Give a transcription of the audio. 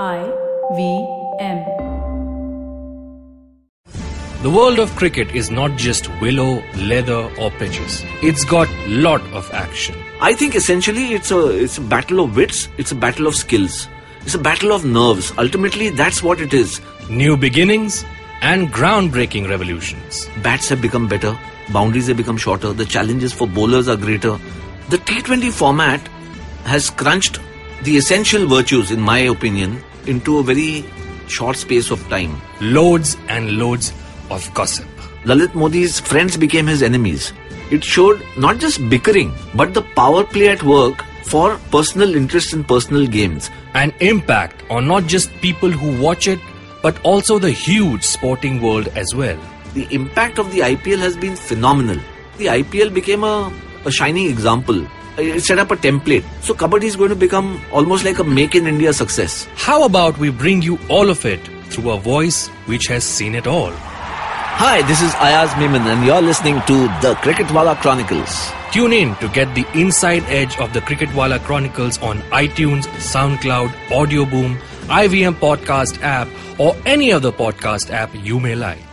I V M. The world of cricket is not just willow, leather, or pitches. It's got lot of action. I think essentially it's a it's a battle of wits, it's a battle of skills. It's a battle of nerves. Ultimately that's what it is. New beginnings and groundbreaking revolutions. Bats have become better, boundaries have become shorter, the challenges for bowlers are greater. The T20 format has crunched the essential virtues in my opinion into a very short space of time. Loads and loads of gossip. Lalit Modi's friends became his enemies. It showed not just bickering, but the power play at work for personal interest in personal games. An impact on not just people who watch it, but also the huge sporting world as well. The impact of the IPL has been phenomenal. The IPL became a, a shining example. It set up a template. So Kabaddi is going to become almost like a make in India success. How about we bring you all of it through a voice which has seen it all? Hi, this is Ayaz Memon and you're listening to the Cricketwala Chronicles. Tune in to get the inside edge of the Cricketwala Chronicles on iTunes, SoundCloud, Audio Boom, IVM Podcast app, or any other podcast app you may like.